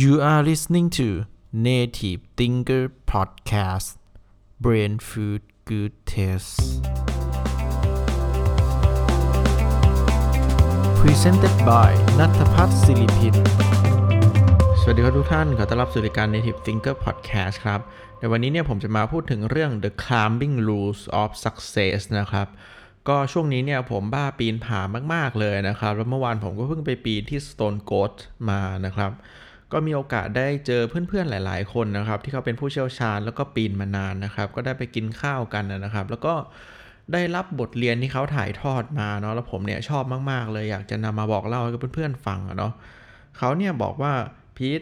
You are listening to Native Thinker Podcast Brain Food Good Taste Presented by นัทพัฒน์ศิริพินสวัสดีครับทุกท่าน ขอต้อนรับสู่รายการ Native Thinker Podcast ครับ ในวันนี้เนี่ยผมจะมาพูดถึงเรื่อง The Climbing Rules of Success นะครับก็ช่วงนี้เนี่ยผมบ้าปีนผามาก ๆ เลยนะครับ แล้วเมื่อวานผมก็เพิ่งไปปีนที่ Stone Coast มานะครับ ก็มีโอกาสได้เจอเพื่อนๆหลาย ๆ คนนะครับ ที่เขาเป็นผู้เชี่ยวชาญแล้วก็ปีนมานานนะครับ ก็ได้ไปกินข้าวกันนะครับ แล้วก็ได้รับบทเรียนที่เขาถ่ายทอดมาเนาะแล้วผมเนี่ยชอบมากๆ เลยอยากจะนำมาบอกเล่าให้กับเพื่อนๆฟังอะเนาะเขาเนี่ยบอกว่าพีท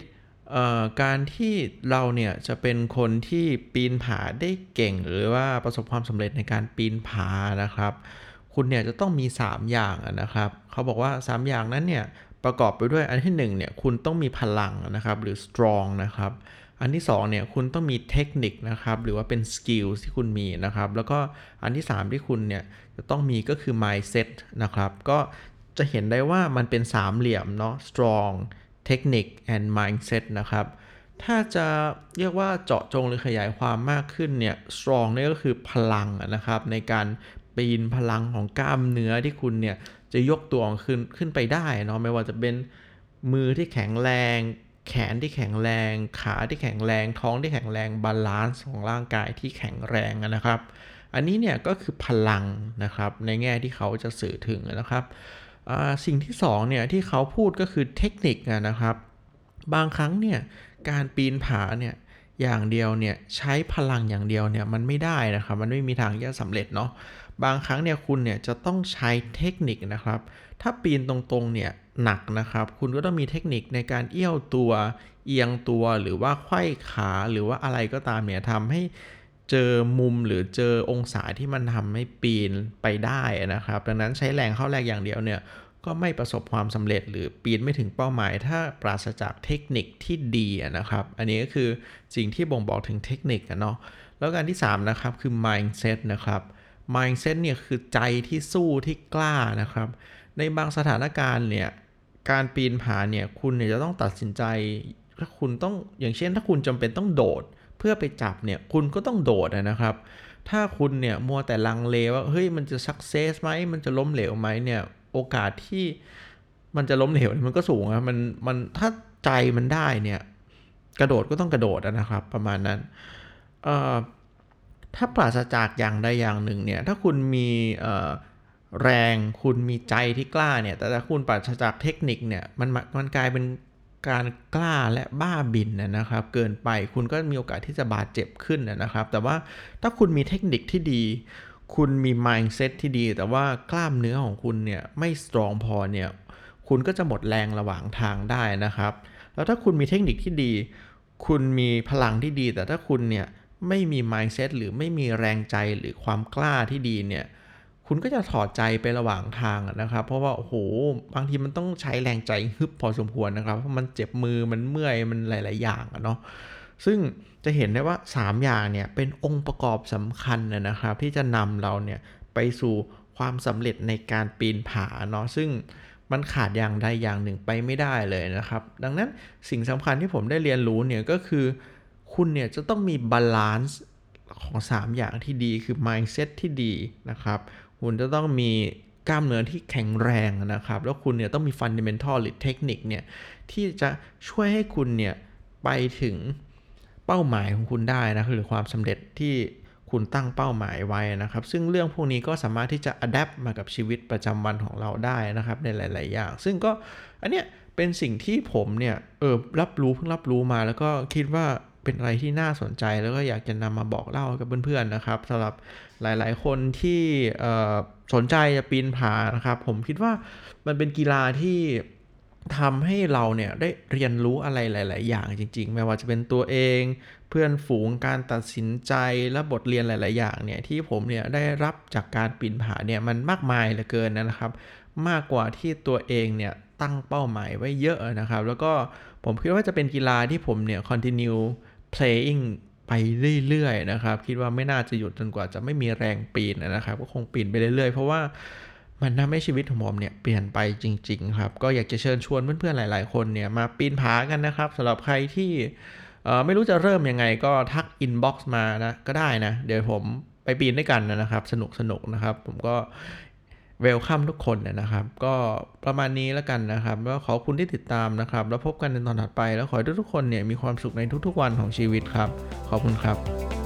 การที่เราเนี่ยจะเป็นคนที่ปีนผาได้เก่ง หรือว่าประสบความสำเร็จในการปีนผานะครับ คุณเนี่ยจะต้องมี 3 อย่างนะครับ เขาบอกว่า 3 อย่างนั้นเนี่ย ประกอบไปด้วยอันที่1เนี่ยคุณต้องมีพลังนะครับหรือ strong นะครับอันที่2เนี่ยคุณต้องมีเทคนิคนะครับหรือว่าเป็น skills ที่คุณมีนะครับแล้วก็อันที่ 3 ที่คุณเนี่ยจะต้องมีก็คือ mindset นะครับก็จะเห็นได้ว่ามันเป็นสามเหลี่ยมเนาะ strong เทคนิค and mindset นะครับถ้าจะเรียกว่าเจาะจงหรือขยายความมากขึ้นเนี่ย strong นี่ก็คือพลังนะครับในการ ปีนพลังของกล้ามเนื้อที่คุณเนี่ยจะยกตัวขึ้นขึ้นไปได้เนาะไม่ว่าจะเป็นมือที่แข็งแรง แขนที่แข็งแรง ขาที่แข็งแรง ท้องที่แข็งแรง balance ของร่างกายที่แข็งแรงนะครับ อันนี้เนี่ยก็คือพลังนะครับในแง่ที่เขาจะสื่อถึงนะครับสิ่งที่2เนี่ยที่เขาพูดก็คือเทคนิคนะครับ บางครั้งเนี่ยการปีนผาเนี่ยอย่างเดียวเนี่ยใช้พลังอย่างเดียวเนี่ยมันไม่ได้นะครับ มันไม่มีทางที่จะสำเร็จเนาะ บางครั้งเนี่ยคุณเนี่ยจะต้องใช้เทคนิคนะครับ ถ้าปีนตรงๆเนี่ยหนักนะครับ คุณก็ต้องมีเทคนิคในการเอี้ยวตัวเอียงตัวหรือว่าไขว้ขาหรือว่าอะไรก็ตามเนี่ยทำให้เจอมุมหรือเจอองศาที่มันทำให้ปีนไปได้นะครับ ดังนั้นใช้แรงเข้าแรงอย่างเดียวเนี่ยก็ไม่ประสบความสำเร็จหรือปีนไม่ถึงเป้าหมาย ถ้าปราศจากเทคนิคที่ดีนะครับ อันนี้ก็คือสิ่งที่บ่งบอกถึงเทคนิคเนาะแล้วการที่ 3 นะครับ คือ mindset นะครับ mindset เนี่ยคือใจที่สู้ที่กล้านะครับ ในบางสถานการณ์เนี่ยการปีนผาเนี่ยคุณเนี่ยจะต้องตัดสินใจถ้าคุณต้องอย่างเช่น ถ้าคุณจำเป็นต้องโดด เพื่อไปจับเนี่ยคุณก็ต้องโดดนะครับ ถ้าคุณเนี่ยมัวแต่ลังเลว่าเฮ้ยมันจะสักเซสไหมมันจะล้มเหลวไหมเนี่ยโอกาสที่มันจะล้มเหลวมันก็สูงนะมันมันถ้าใจมันได้เนี่ยกระโดดก็ต้องกระโดดนะครับ ประมาณนั้นเอ่อ ถ้าปราศจากอย่างใดอย่างหนึ่งเนี่ยถ้าคุณมีแรงคุณมีใจที่กล้าเนี่ยแต่ถ้าคุณปราศจากเทคนิคเนี่ยมันมันกลายเป็นการกล้าและบ้าบินนะครับ เกินไปคุณก็มีโอกาสที่จะบาดเจ็บขึ้นนะครับ แต่ว่าถ้าคุณมีเทคนิคที่ดี คุณมี mindset ที่ดี แต่ว่ากล้ามเนื้อของคุณเนี่ยไม่ strong พอเนี่ยคุณก็จะหมดแรงระหว่างทางได้นะครับ แล้วถ้าคุณมีเทคนิคที่ดี คุณมีพลังที่ดี แต่ถ้าคุณเนี่ย ไม่มี mindset หรือไม่มีแรงใจหรือความกล้าที่ดีเนี่ย คุณก็จะถอดใจไประหว่างทางนะครับ เพราะว่าโอ้โหบางทีมันต้องใช้แรงใจฮึบพอสมควรนะครับ เพราะมันเจ็บมือมันเมื่อยมันหลาย ๆ อย่างเนาะซึ่งจะเห็นได้ว่า 3 อย่างเนี่ยเป็นองค์ประกอบสำคัญนะครับ ที่จะนำเราเนี่ยไปสู่ความสำเร็จในการปีนผาเนาะซึ่งมันขาดอย่างใดอย่างหนึ่งไปไม่ได้เลยนะครับ ดังนั้นสิ่งสำคัญที่ผมได้เรียนรู้เนี่ยก็คือ คุณเนี่ยจะต้องมี balance ของ 3 อย่างที่ดีคือ mindset ที่ดีนะครับ คุณจะต้องมีกล้ามเนื้อที่แข็งแรงนะครับ แล้วคุณเนี่ยต้องมี fundamental หรือเทคนิคเนี่ยที่จะช่วยให้คุณเนี่ยไปถึงเป้าหมายของคุณได้นะหรือความสำเร็จที่คุณตั้งเป้าหมายไว้นะครับ ซึ่งเรื่องพวกนี้ก็สามารถที่จะอัดแอปมากับชีวิตประจำวันของเราได้นะครับ ในหลาย ๆ อย่าง ซึ่งก็อันเนี้ยเป็นสิ่งที่ผมเนี่ยเออรับรู้เพิ่งรับรู้มาแล้วก็คิดว่า เป็นอะไรที่น่าสนใจแล้วก็อยากจะนำมาบอกเล่ากับเพื่อนๆนะครับสำหรับหลายๆ คนที่สนใจจะปีนผานะครับ ผมคิดว่ามันเป็นกีฬาที่ทำให้เราเนี่ยได้เรียนรู้อะไรหลาย ๆ อย่างจริง ๆ ไม่ว่าจะเป็นตัวเอง เพื่อนฝูงการตัดสินใจและบทเรียนหลาย ๆ อย่างเนี่ยที่ผมเนี่ยได้รับจากการปีนผาเนี่ยมันมากมายเหลือเกินนะครับ มากกว่าที่ตัวเองเนี่ยตั้งเป้าหมายไว้เยอะนะครับ แล้วก็ผมคิดว่าจะเป็นกีฬาที่ผมเนี่ย continue playing ไปเรื่อยๆนะครับ คิดว่าไม่น่าจะหยุดจนกว่าจะไม่มีแรงปีนนะครับ ก็คงปีนไปเรื่อยๆ เพราะว่ามันทำให้ชีวิตของผมเนี่ยเปลี่ยนไปจริง ๆ ครับ ก็อยากจะเชิญชวนเพื่อนๆหลาย ๆ คนเนี่ยมาปีนผากันนะครับสำหรับใครที่ไม่รู้จะเริ่มยังไงก็ทัก inbox มานะก็ได้นะ เดี๋ยวผมไปปีนด้วยกันนะครับ สนุกสนุกนะครับ ผมก็ welcome ทุกคนนะครับ ก็ประมาณนี้แล้วกันนะครับแล้วขอบคุณที่ติดตามนะครับ แล้วพบกันในตอนถัดไปแล้วขอให้ทุกๆคนเนี่ยมีความสุขในทุกๆวันของชีวิตครับ ขอบคุณครับ